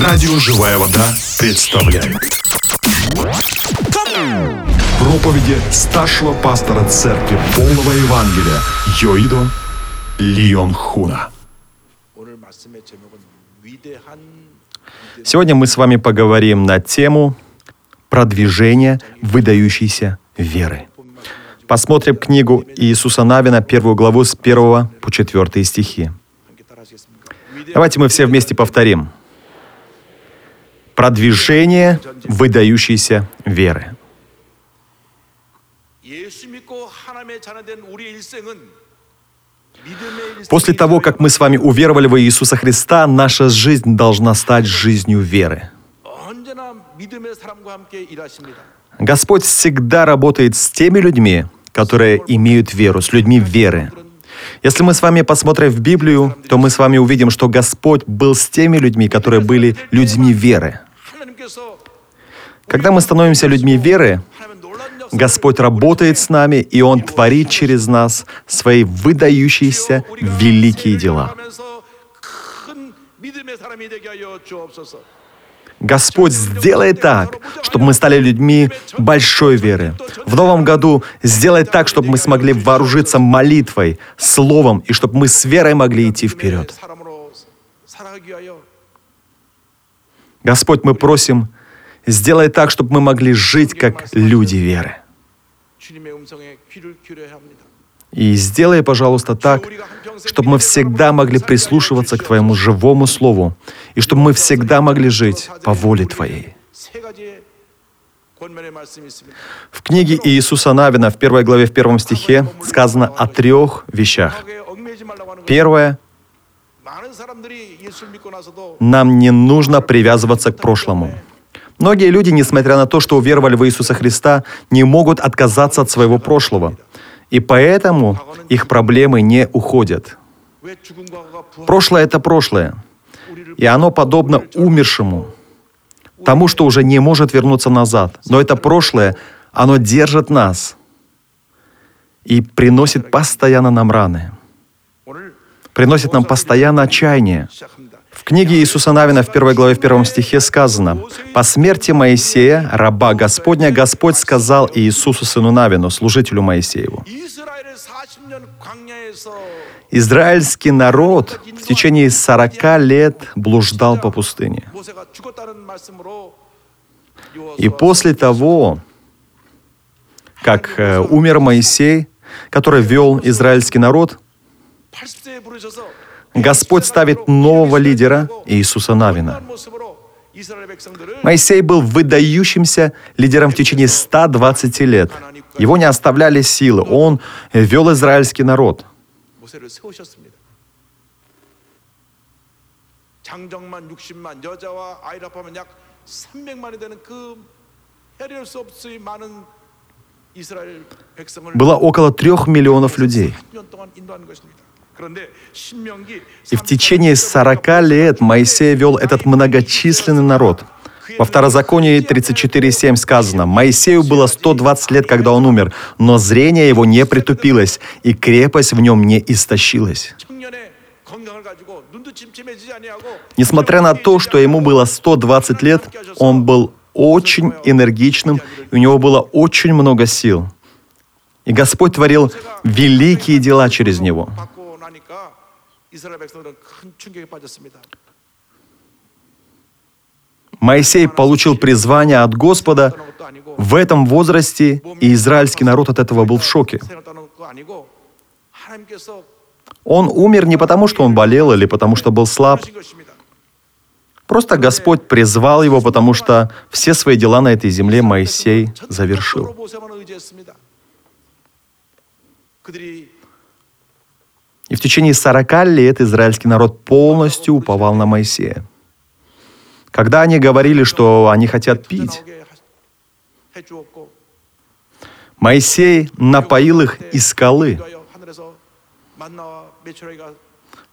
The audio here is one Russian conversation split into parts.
Радио «Живая вода» представляет Проповеди старшего пастора церкви полного Евангелия Йоидо Лион Хуна. Сегодня мы с вами поговорим на тему продвижения выдающейся веры. Посмотрим книгу Иисуса Навина, первую главу с 1 по 4 стихи. Давайте мы все вместе повторим. Продвижение выдающейся веры. После того, как мы с вами уверовали в Иисуса Христа, наша жизнь должна стать жизнью веры. Господь всегда работает с теми людьми, которые имеют веру, с людьми веры. Если мы с вами посмотрим в Библию, то мы с вами увидим, что Господь был с теми людьми, которые были людьми веры. Когда мы становимся людьми веры, Господь работает с нами, и Он творит через нас свои выдающиеся великие дела. Господь сделай так, чтобы мы стали людьми большой веры. В новом году сделай так, чтобы мы смогли вооружиться молитвой, словом, и чтобы мы с верой могли идти вперед. Господь, мы просим, сделай так, чтобы мы могли жить как люди веры. И сделай, пожалуйста, так, чтобы мы всегда могли прислушиваться к Твоему живому Слову, и чтобы мы всегда могли жить по воле Твоей. В книге Иисуса Навина в первой главе, в первом стихе сказано о трех вещах. Первое — нам не нужно привязываться к прошлому. Многие люди, несмотря на то, что уверовали в Иисуса Христа, не могут отказаться от своего прошлого. И поэтому их проблемы не уходят. Прошлое — это прошлое. И оно подобно умершему, тому, что уже не может вернуться назад. Но это прошлое, оно держит нас и приносит постоянно нам раны. Приносит нам постоянно отчаяние. В книге Иисуса Навина в первой главе в первом стихе сказано, «По смерти Моисея, раба Господня, Господь сказал Иисусу сыну Навину, служителю Моисееву, Израильский народ в течение 40 лет блуждал по пустыне. И после того, как э, умер Моисей, который вел израильский народ, Господь ставит нового лидера Иисуса Навина. Моисей был выдающимся лидером в течение 120 лет. Его не оставляли силы. Он вел израильский народ. 장정만 60만 여자와 아이를 합하면 약 300만이 되는 그 헤아릴 수 없이 많은 이스라엘 백성을 было около трех миллионов людей. И в течение 40 лет Моисей вел этот многочисленный народ. Во Второзаконии 34.7 сказано, «Моисею было 120 лет, когда он умер, но зрение его не притупилось, и крепость в нем не истощилась». Несмотря на то, что ему было 120 лет, он был очень энергичным, и у него было очень много сил. И Господь творил великие дела через него. Моисей получил призвание от Господа в этом возрасте, и израильский народ от этого был в шоке. Он умер не потому, что он болел или потому, что был слаб. Просто Господь призвал его, потому что все свои дела на этой земле Моисей завершил. И в течение 40 лет израильский народ полностью уповал на Моисея. Когда они говорили, что они хотят пить, Моисей напоил их из скалы.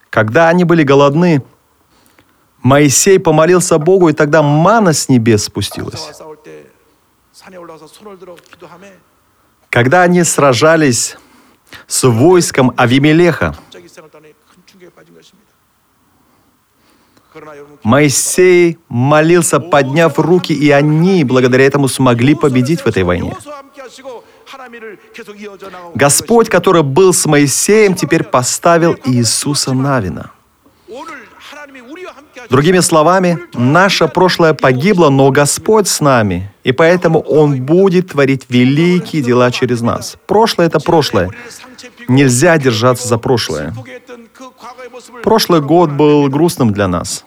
Когда они были голодны, Моисей помолился Богу, и тогда мана с небес спустилась. Когда они сражались с войском Авимелеха, Моисей молился, подняв руки, и они благодаря этому смогли победить в этой войне. Господь, который был с Моисеем, теперь поставил Иисуса Навина. Другими словами, наше прошлое погибло, но Господь с нами, и поэтому Он будет творить великие дела через нас. Прошлое — это прошлое. Нельзя держаться за прошлое. Прошлый год был грустным для нас.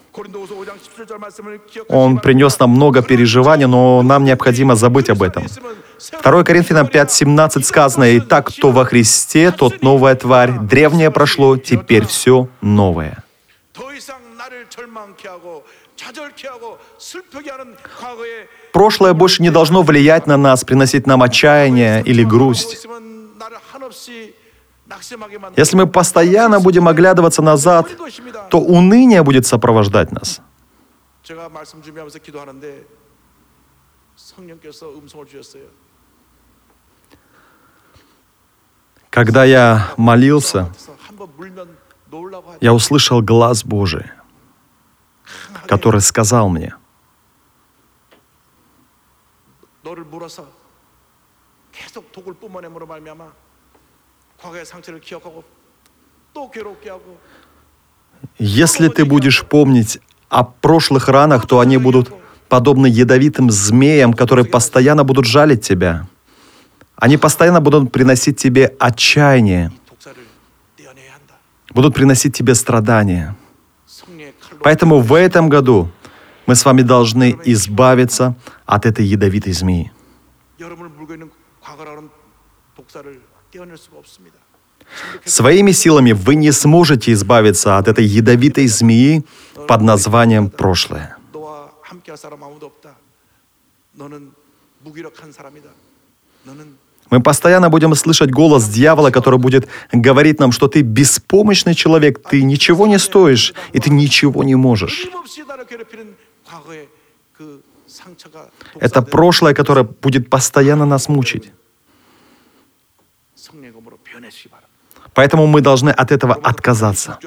Он принес нам много переживаний, но нам необходимо забыть об этом. 2 Коринфянам 5.17 сказано, «И так, кто во Христе, тот новая тварь. Древнее прошло, теперь все новое». Прошлое больше не должно влиять на нас, приносить нам отчаяние или грусть. Если мы постоянно будем оглядываться назад, то уныние будет сопровождать нас. Когда я молился, я услышал глаз Божий, который сказал мне, если ты будешь помнить о прошлых ранах, то они будут подобны ядовитым змеям, которые постоянно будут жалить тебя. Они постоянно будут приносить тебе отчаяние, будут приносить тебе страдания. Поэтому в этом году мы с вами должны избавиться от этой ядовитой змеи. Своими силами вы не сможете избавиться от этой ядовитой змеи под названием прошлое. Мы постоянно будем слышать голос дьявола, который будет говорить нам, что ты беспомощный человек, ты ничего не стоишь, и ты ничего не можешь. Это прошлое, которое будет постоянно нас мучить. Поэтому мы должны от этого отказаться.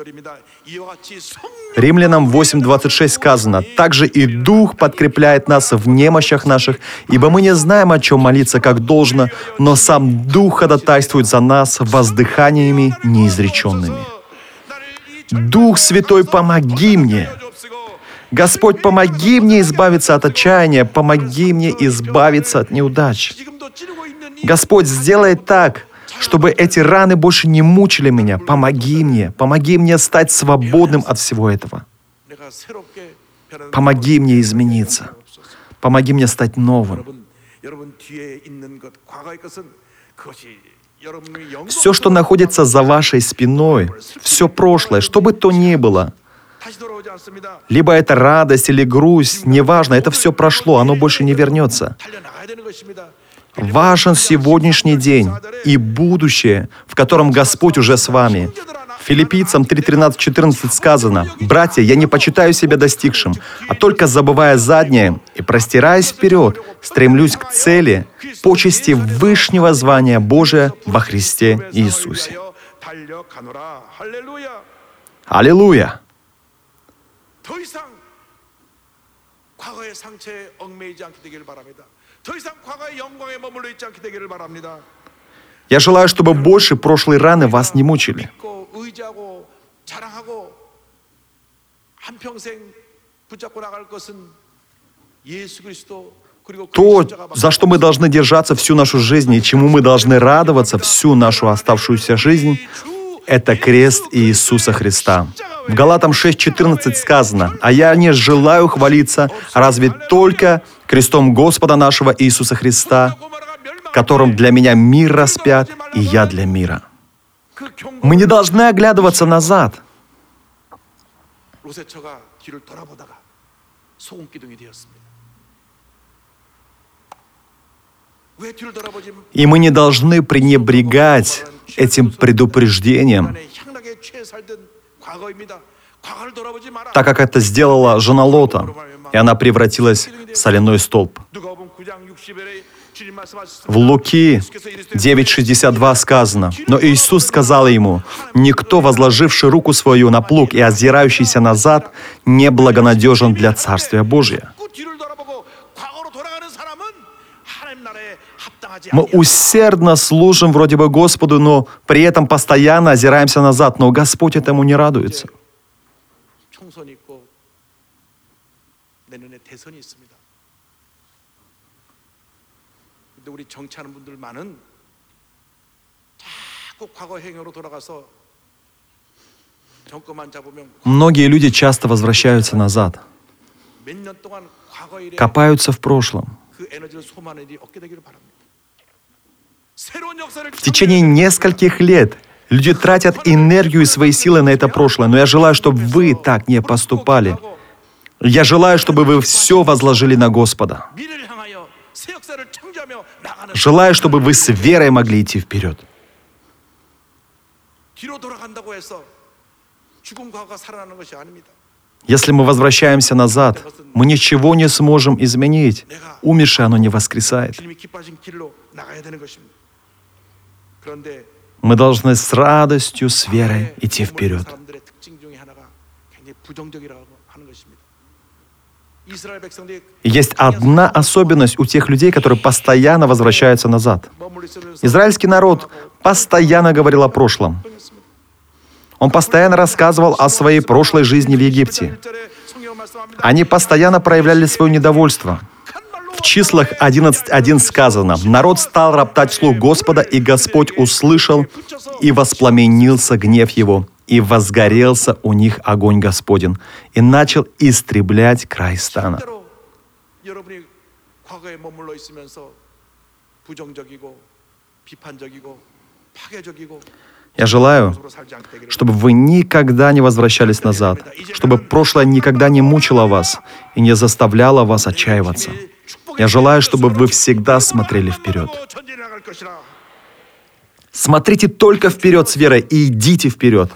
Римлянам 8.26 сказано, «Также и Дух подкрепляет нас в немощах наших, ибо мы не знаем, о чем молиться, как должно, но сам Дух ходатайствует за нас воздыханиями неизреченными». Дух Святой, помоги мне! Господь, помоги мне избавиться от отчаяния, помоги мне избавиться от неудач. Господь, сделай так, чтобы эти раны больше не мучили меня. Помоги мне, помоги мне стать свободным от всего этого. Помоги мне измениться. Помоги мне стать новым. Все, что находится за вашей спиной, все прошлое, что бы то ни было, либо это радость или грусть, неважно, это все прошло, оно больше не вернется. Важен сегодняшний день и будущее, в котором Господь уже с вами. Филиппийцам 3, 13, 14 сказано, «Братья, я не почитаю себя достигшим, а только забывая заднее и простираясь вперед, стремлюсь к цели, почести вышнего звания Божия во Христе Иисусе». Аллилуйя! 과거의 상처에 얽매이지 않게 되기를 바랍니다. я желаю, чтобы больше прошлые раны вас не мучили. То, за что мы должны держаться всю нашу жизнь и чему мы должны радоваться всю нашу оставшуюся жизнь, это крест Иисуса Христа. В Галатам 6.14 сказано, «А я не желаю хвалиться, разве только крестом Господа нашего Иисуса Христа, которым для меня мир распят, и я для мира». Мы не должны оглядываться назад. И мы не должны пренебрегать этим предупреждением, так как это сделала жена Лота, и она превратилась в соляной столб. В Луки 9.62 сказано, «Но Иисус сказал ему, «Никто, возложивший руку свою на плуг и озирающийся назад, не благонадежен для Царствия Божия». Мы усердно служим вроде бы Господу, но при этом постоянно озираемся назад, но Господь этому не радуется. Многие люди часто возвращаются назад, копаются в прошлом. В течение нескольких лет люди тратят энергию и свои силы на это прошлое, но я желаю, чтобы вы так не поступали. Я желаю, чтобы вы все возложили на Господа. Желаю, чтобы вы с верой могли идти вперед. Если мы возвращаемся назад, мы ничего не сможем изменить. Умершее оно не воскресает. Мы должны с радостью, с верой идти вперед. Есть одна особенность у тех людей, которые постоянно возвращаются назад. Израильский народ постоянно говорил о прошлом. Он постоянно рассказывал о своей прошлой жизни в Египте. Они постоянно проявляли свое недовольство – в числах 11.1 сказано, «Народ стал роптать вслух Господа, и Господь услышал, и воспламенился гнев его, и возгорелся у них огонь Господен, и начал истреблять край стана». Я желаю, чтобы вы никогда не возвращались назад, чтобы прошлое никогда не мучило вас и не заставляло вас отчаиваться. Я желаю, чтобы вы всегда смотрели вперед. Смотрите только вперед с верой и идите вперед.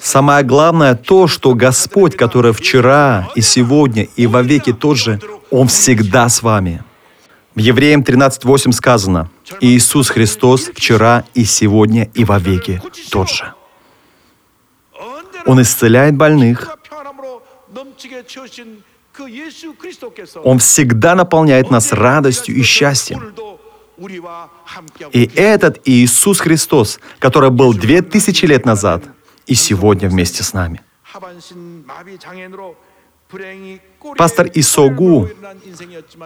Самое главное то, что Господь, который вчера и сегодня и во веки тот же, Он всегда с вами. В Евреям 13.8 сказано, «Иисус Христос вчера и сегодня и во веки тот же». Он исцеляет больных. Он всегда наполняет нас радостью и счастьем. И этот Иисус Христос, который был две тысячи лет назад и сегодня вместе с нами. Пастор Исогу,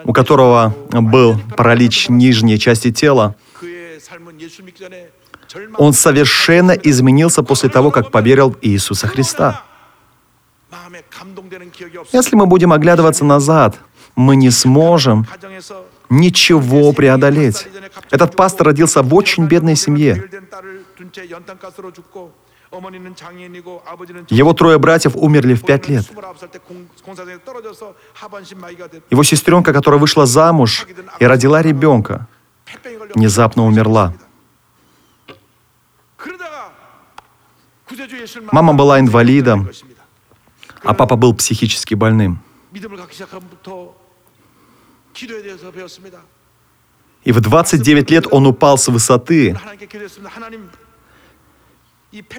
у которого был паралич нижней части тела, он совершенно изменился после того, как поверил в Иисуса Христа. Если мы будем оглядываться назад, мы не сможем ничего преодолеть. Этот пастор родился в очень бедной семье. Его трое братьев умерли в пять лет. Его сестренка, которая вышла замуж и родила ребенка, внезапно умерла. Мама была инвалидом, а папа был психически больным. И в 29 лет он упал с высоты,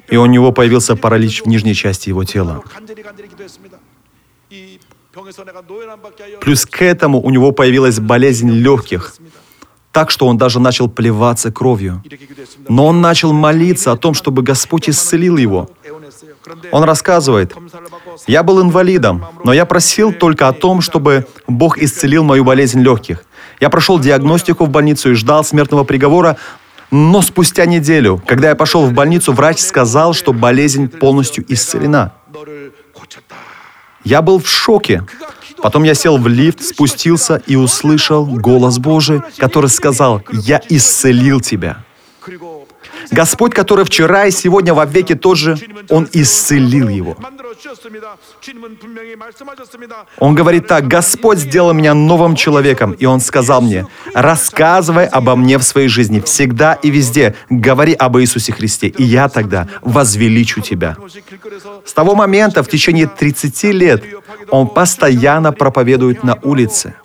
и у него появился паралич в нижней части его тела. Плюс к этому у него появилась болезнь легких – так, что он даже начал плеваться кровью. Но он начал молиться о том, чтобы Господь исцелил его. Он рассказывает, «Я был инвалидом, но я просил только о том, чтобы Бог исцелил мою болезнь легких. Я прошел диагностику в больницу и ждал смертного приговора, но спустя неделю, когда я пошел в больницу, врач сказал, что болезнь полностью исцелена. Я был в шоке. Потом я сел в лифт, спустился и услышал голос Божий, который сказал, «Я исцелил тебя». Господь, который вчера и сегодня во веки тот же, Он исцелил его. Он говорит так, «Господь сделал меня новым человеком, и Он сказал мне, рассказывай обо мне в своей жизни всегда и везде, говори об Иисусе Христе, и я тогда возвеличу тебя». С того момента в течение 30 лет он постоянно проповедует на улице.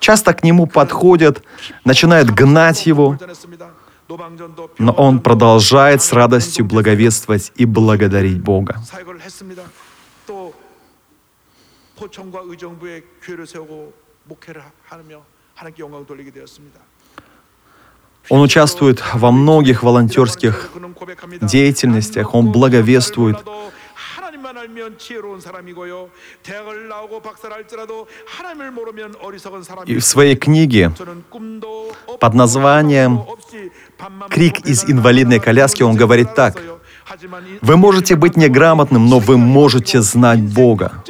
Часто к нему подходят, начинают гнать его, но он продолжает с радостью благовествовать и благодарить Бога. Он участвует во многих волонтерских деятельностях, он благовествует. 하나님만 알면 지혜로운 사람이고요. 대학을 나오고 박사를 할지라도 하나님을 모르면 어리석은 И в 사람이고 своей книге 저는 꿈도 없고 под названием 꿈도 없이 밤만 «Крик 먹고 из 배를 инвалидной 나가다가 коляски» он 그런 говорит 생각을 так. 알았어요. 하지만 이 Вы можете быть неграмотным, но вы можете знать Бога.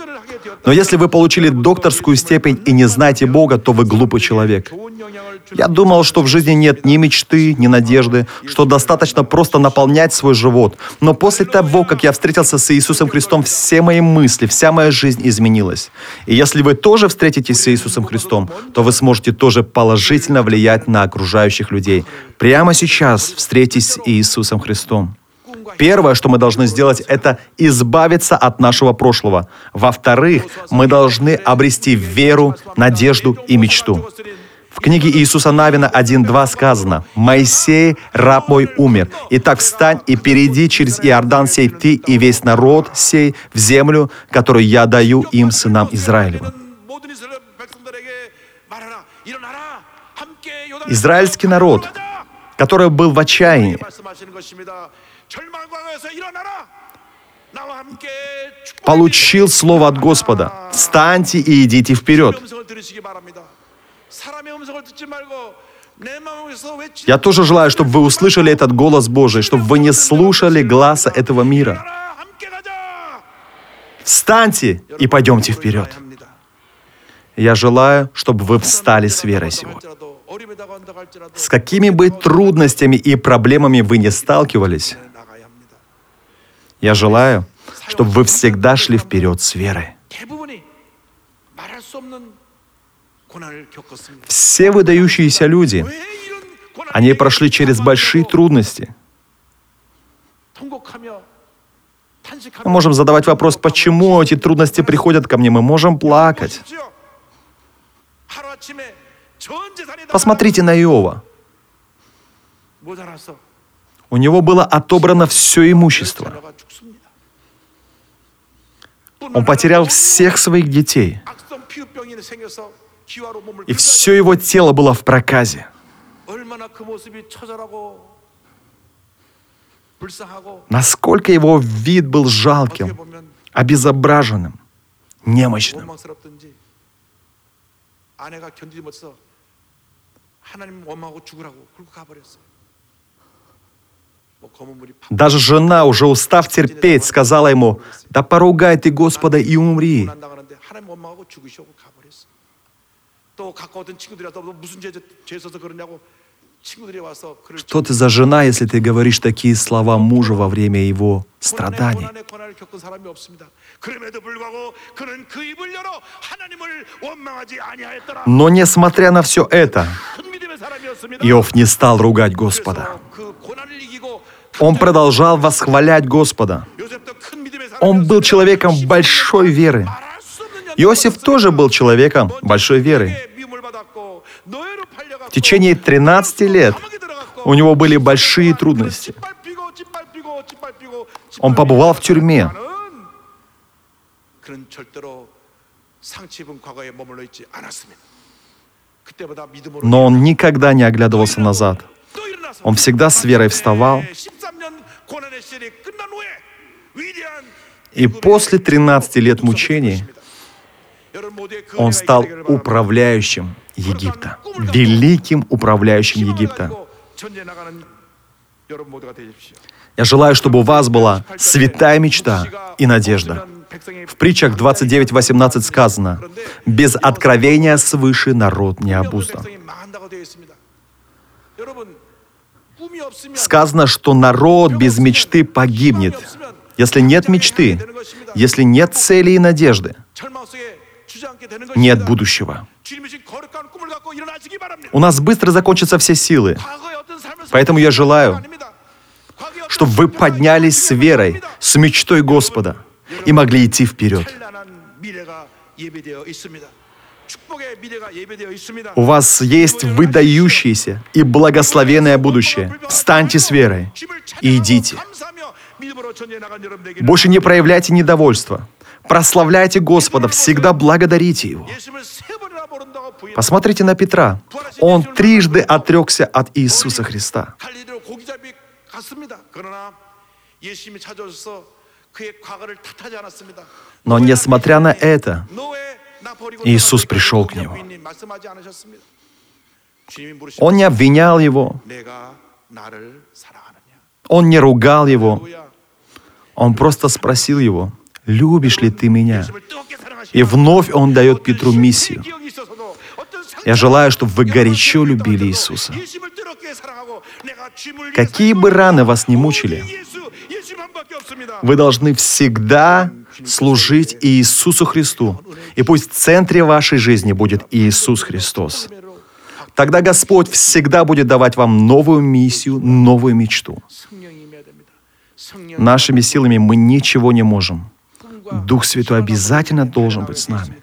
Но если вы получили докторскую степень и не знаете Бога, то вы глупый человек. Я думал, что в жизни нет ни мечты, ни надежды, что достаточно просто наполнять свой живот. Но после того, как я встретился с Иисусом Христом, все мои мысли, вся моя жизнь изменилась. И если вы тоже встретитесь с Иисусом Христом, то вы сможете тоже положительно влиять на окружающих людей. Прямо сейчас встретитесь с Иисусом Христом. Первое, что мы должны сделать, это избавиться от нашего прошлого. Во-вторых, мы должны обрести веру, надежду и мечту. В книге Иисуса Навина 1.2 сказано, «Моисей, раб мой, умер. Итак, встань и перейди через Иордан сей ты и весь народ сей в землю, которую я даю им, сынам Израилевым». Израильский народ, который был в отчаянии, получил слово от Господа. Встаньте и идите вперед. Я тоже желаю, чтобы вы услышали этот голос Божий, чтобы вы не слушали глаза этого мира. Встаньте и пойдемте вперед. Я желаю, чтобы вы встали с верой сегодня. С какими бы трудностями и проблемами вы не сталкивались, я желаю, чтобы вы всегда шли вперед с верой. Все выдающиеся люди, они прошли через большие трудности. Мы можем задавать вопрос, почему эти трудности приходят ко мне. Мы можем плакать. Посмотрите на Иова. 모자라서 У него было отобрано все имущество. 자녀가 죽습니다. Он потерял всех своих детей. 악성 피부병이 생겨서 기와로 몸을 И все его тело было в проказе. 얼마나 그 모습이 처절하고 불쌍하고 Насколько его вид был 어떻게 жалким, 보면 обезображенным, немощным. 원망스럽든지 아내가 견디지 못해서 하나님 원망하고 죽으라고 굴고 가버렸어요. даже жена, уже устав терпеть, сказала ему, «Да поругай ты Господа и умри». Что ты за жена, если ты говоришь такие слова мужу во время его страданий? Но несмотря на все это, Иов не стал ругать Господа. Он продолжал восхвалять Господа. Он был человеком большой веры. Иосиф тоже был человеком большой веры. В течение 13 лет у него были большие трудности. Он побывал в тюрьме. Но он никогда не оглядывался назад. Он всегда с верой вставал, и после 13 лет мучений он стал управляющим Египта, великим управляющим Египта. Я желаю, чтобы у вас была святая мечта и надежда. В притчах 29.18 сказано, «Без откровения свыше народ не обуздан». Сказано, что народ без мечты погибнет. Если нет мечты, если нет цели и надежды, нет будущего. У нас быстро закончатся все силы. Поэтому я желаю, чтобы вы поднялись с верой, с мечтой Господа и могли идти вперед. У вас есть выдающееся и благословенное будущее. Встаньте с верой и идите. Больше не проявляйте недовольства. Прославляйте Господа, всегда благодарите Его. Посмотрите на Петра. Он трижды отрекся от Иисуса Христа. Но несмотря на это, Иисус пришел к нему. Он не обвинял его. Он не ругал его. Он просто спросил его, «Любишь ли ты меня?» И вновь он дает Петру миссию. Я желаю, чтобы вы горячо любили Иисуса. Какие бы раны вас не мучили, вы должны всегда служить Иисусу Христу. И пусть в центре вашей жизни будет Иисус Христос. Тогда Господь всегда будет давать вам новую миссию, новую мечту. Нашими силами мы ничего не можем. Дух Святой обязательно должен быть с нами.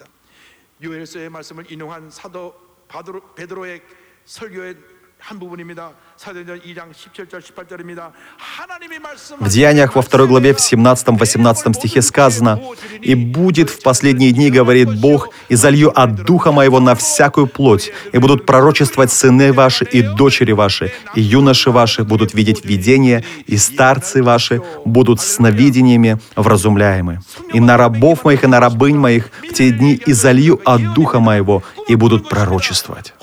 В Деяниях во второй главе в 17-18 стихе сказано, «И будет в последние дни, говорит Бог, и залью от Духа Моего на всякую плоть, и будут пророчествовать сыны ваши и дочери ваши, и юноши ваши будут видеть видения, и старцы ваши будут сновидениями вразумляемы. И на рабов моих, и на рабынь моих в те дни и залью от Духа Моего, и будут пророчествовать».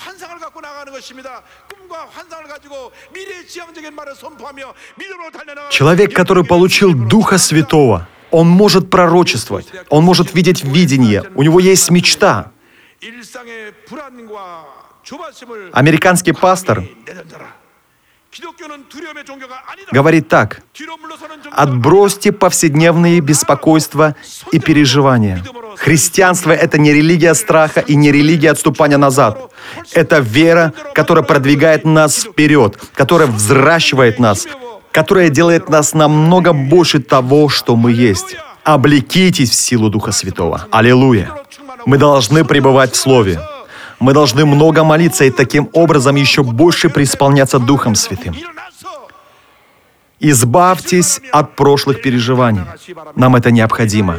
Человек, который получил Духа Святого, он может пророчествовать, он может видеть видение, у него есть мечта. Американский пастор говорит так. Отбросьте повседневные беспокойства и переживания. Христианство — это не религия страха и не религия отступания назад. Это вера, которая продвигает нас вперед, которая взращивает нас, которая делает нас намного больше того, что мы есть. Облекитесь в силу Духа Святого. Аллилуйя! Мы должны пребывать в Слове. Мы должны много молиться и таким образом еще больше преисполняться Духом Святым. Избавьтесь от прошлых переживаний. Нам это необходимо.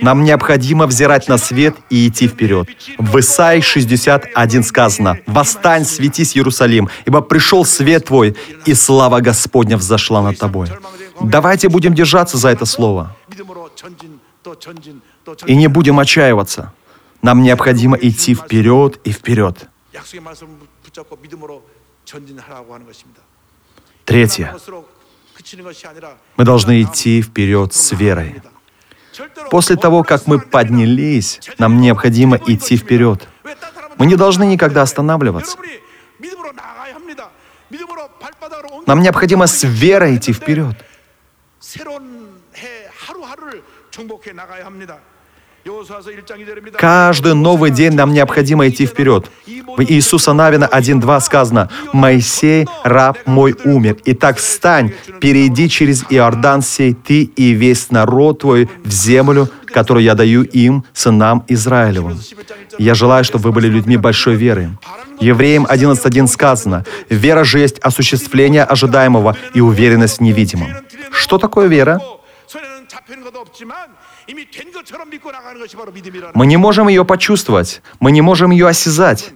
Нам необходимо взирать на свет и идти вперед. В Исаии 61 сказано, «Восстань, светись, Иерусалим, ибо пришел свет твой, и слава Господня взошла над тобой». Давайте будем держаться за это слово. И не будем отчаиваться. Нам необходимо идти вперед и вперед. Третье. Мы должны идти вперед с верой. После того, как мы поднялись, нам необходимо идти вперед. Мы не должны никогда останавливаться. Нам необходимо с верой идти вперед. Каждый новый день нам необходимо идти вперед. В Иисуса Навина 1.2 сказано, «Моисей, раб мой, умер. Итак, встань, перейди через Иордан сей ты и весь народ твой в землю, которую я даю им, сынам Израилевым». Я желаю, чтобы вы были людьми большой веры. Евреям 11.1 сказано, «Вера же есть осуществление ожидаемого и уверенность в невидимом». Что такое вера? Мы не можем ее почувствовать, мы не можем ее осязать.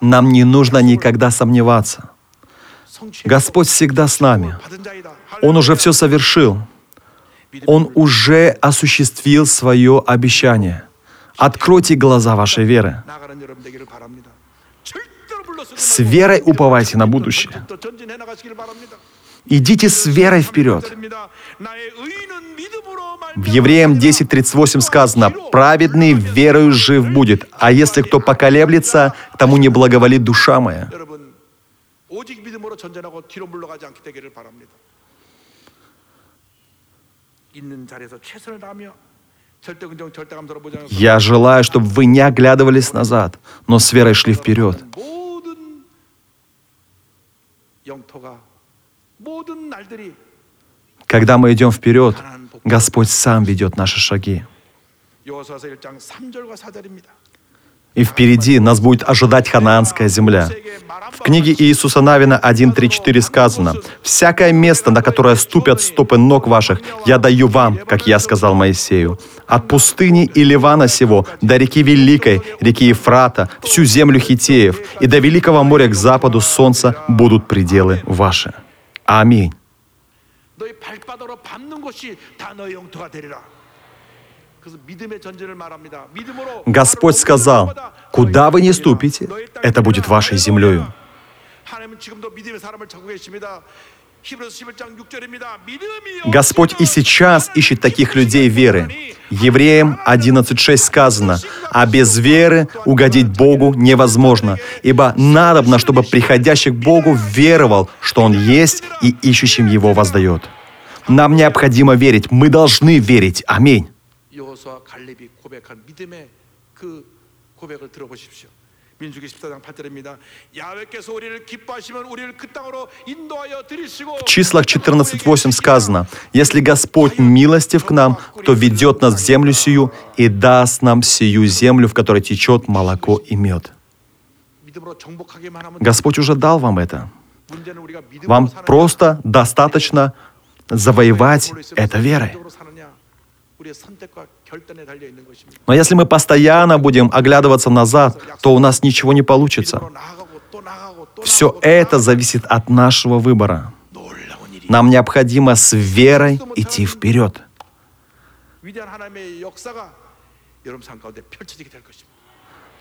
Нам не нужно никогда сомневаться. Господь всегда с нами. Он уже все совершил. Он уже осуществил свое обещание – Откройте глаза вашей веры. С верой уповайте на будущее. Идите с верой вперед. В Евреям 10.38 сказано, «Праведный верою жив будет, а если кто поколеблется, тому не благоволит душа моя». Я желаю, чтобы вы не оглядывались назад, но с верой шли вперед. Когда мы идем вперед, Господь сам ведет наши шаги. И впереди нас будет ожидать ханаанская земля. В книге Иисуса Навина 1.3.4 сказано, «Всякое место, на которое ступят стопы ног ваших, я даю вам, как я сказал Моисею. От пустыни и Ливана сего до реки Великой, реки Ефрата, всю землю Хитеев, и до Великого моря к западу солнца будут пределы ваши». Аминь. Господь сказал, куда вы не ступите, это будет вашей землею. Господь и сейчас ищет таких людей веры. Евреям 11.6 сказано, «А без веры угодить Богу невозможно, ибо надобно, чтобы приходящий к Богу веровал, что Он есть и ищущим Его воздает». Нам необходимо верить, мы должны верить. Аминь. 여호수아 갈렙이 고백한 믿음의 그 고백을 들어보십시오. 민수기 14장 8절입니다. 야훼께서 우리를 기뻐하시면 우리를 그 땅으로 인도하여 들이시고 В числах 14.8 сказано, «Если Господь милостив к нам, то ведет нас в землю сию и даст нам сию землю, в которой течет молоко и мед». 믿음으로 정복하기만 하면 Господь уже дал вам это. 문제는 우리가 믿음으로 Вам 사느냐, просто достаточно завоевать 믿음으로 있으면서 это верой. Но если мы постоянно будем оглядываться назад, то у нас ничего не получится. Все это зависит от нашего выбора. Нам необходимо с верой идти вперед.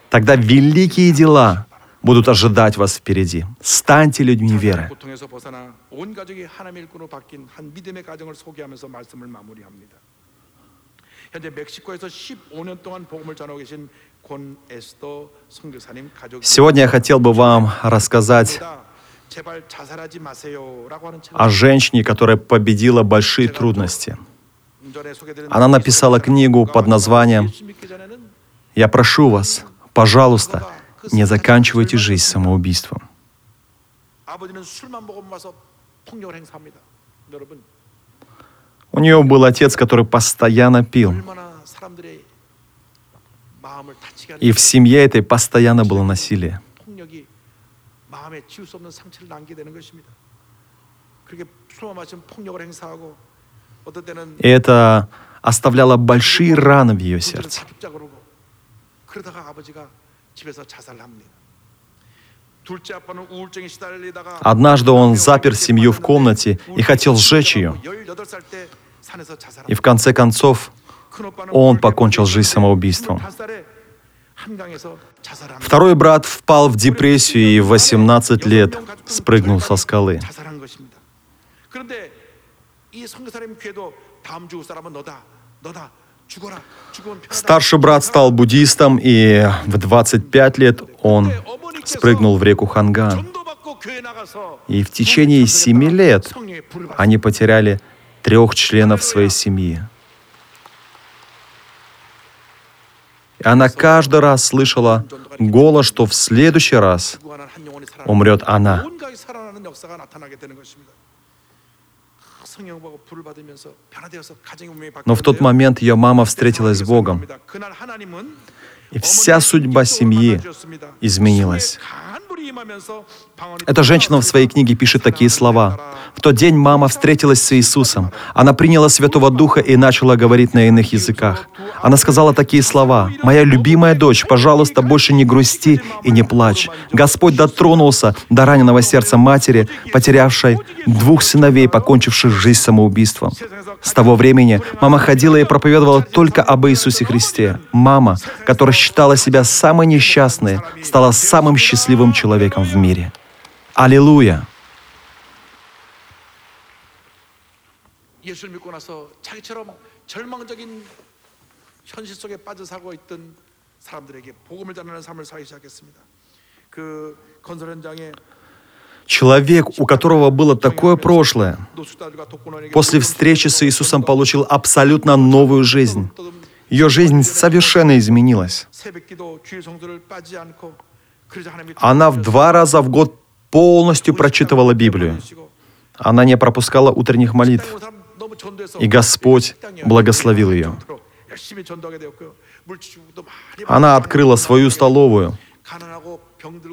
Тогда великие дела будут ожидать вас впереди. Станьте людьми веры. Сегодня я хотел бы вам рассказать о женщине, которая победила большие трудности. Она написала книгу под названием «Я прошу вас, пожалуйста, не заканчивайте жизнь самоубийством». У нее был отец, который постоянно пил. И в семье этой постоянно было насилие. И это оставляло большие раны в ее сердце. Однажды он запер семью в комнате и хотел сжечь ее. И в конце концов, он покончил жизнь самоубийством. Второй брат впал в депрессию и в 18 лет спрыгнул со скалы. Старший брат стал буддистом, и в 25 лет он спрыгнул в реку Ханган. И в течение 7 лет они потеряли трех членов своей семьи. И она каждый раз слышала голос, что в следующий раз умрет она. Но в тот момент ее мама встретилась с Богом, и вся судьба семьи изменилась. Эта женщина в своей книге пишет такие слова. В тот день мама встретилась с Иисусом. Она приняла Святого Духа и начала говорить на иных языках. Она сказала такие слова. «Моя любимая дочь, пожалуйста, больше не грусти и не плачь. Господь дотронулся до раненого сердца матери, потерявшей двух сыновей, покончивших жизнь самоубийством. С того времени мама ходила и проповедовала только об Иисусе Христе. Мама, которая считала себя самой несчастной, стала самым счастливым человеком в мире. Аллилуйя! 예수를 믿고 나서 자기처럼 절망적인 현실 속에 빠져 살고 있던 사람들에게 복음을 전하는 삶을 살기 시작했습니다. 그 건설 현장에 Человек, у которого было такое прошлое, 노숙자들과 독거노인에게 после встречи с Иисусом получил абсолютно новую жизнь. Ее жизнь совершенно изменилась. Она в два раза в год полностью прочитывала Библию. Она не пропускала утренних молитв. И Господь благословил ее. Она открыла свою столовую.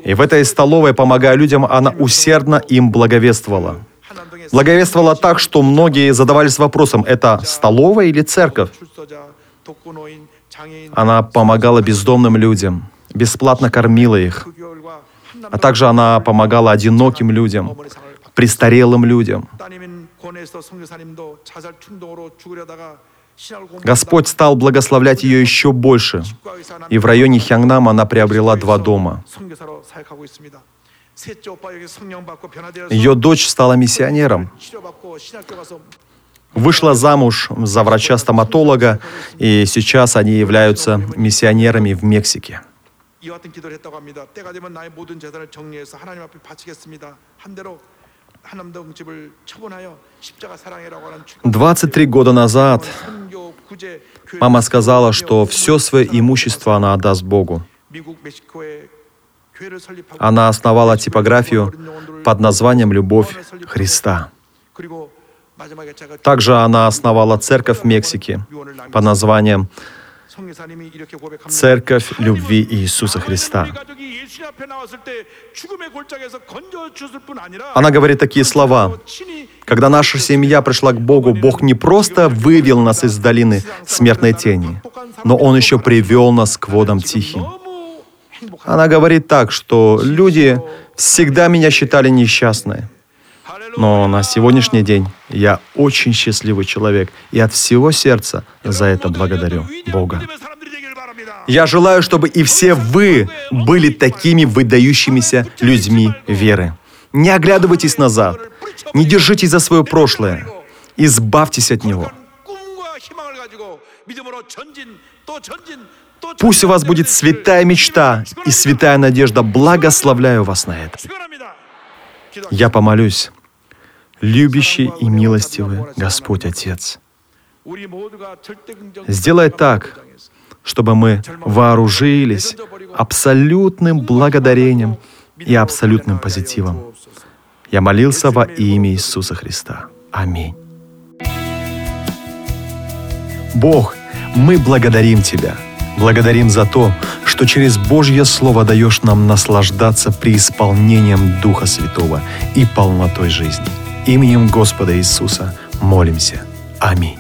И в этой столовой, помогая людям, она усердно им благовествовала. Благовествовала так, что многие задавались вопросом, это столовая или церковь? Она помогала бездомным людям бесплатно кормила их, а также она помогала одиноким людям, престарелым людям. Господь стал благословлять ее еще больше, и в районе Хянгнам она приобрела два дома. Ее дочь стала миссионером, вышла замуж за врача-стоматолога, и сейчас они являются миссионерами в Мексике. 이와 같은 기도를 했다고 합니다. 때가 되면 나의 모든 재산을 정리해서 하나님 앞에 바치겠습니다. 한 대로 한남동 집을 처분하여 십자가 사랑해라고 하는 23 года назад 선교 구제 교회 мама сказала, что все свое имущество она отдаст Богу. 미국 멕시코에 교회를 설립하고 Она основала типографию под названием «Любовь Христа». 그리고 마지막에 제가 Также она основала церковь в Мексике под названием Церковь любви Иисуса Христа. Она говорит такие слова. Когда наша семья пришла к Богу, Бог не просто вывел нас из долины смертной тени, но Он еще привел нас к водам тихим. Она говорит так, что люди всегда меня считали несчастной. Но на сегодняшний день я очень счастливый человек, и от всего сердца за это благодарю Бога. Я желаю, чтобы и все вы были такими выдающимися людьми веры. Не оглядывайтесь назад, не держитесь за свое прошлое, избавьтесь от него. Пусть у вас будет святая мечта и святая надежда. Благословляю вас на это. Я помолюсь любящий и милостивый Господь Отец. Сделай так, чтобы мы вооружились абсолютным благодарением и абсолютным позитивом. Я молился во имя Иисуса Христа. Аминь. Бог, мы благодарим Тебя. Благодарим за то, что через Божье Слово даешь нам наслаждаться преисполнением Духа Святого и полнотой жизни. Именем Господа Иисуса молимся. Аминь.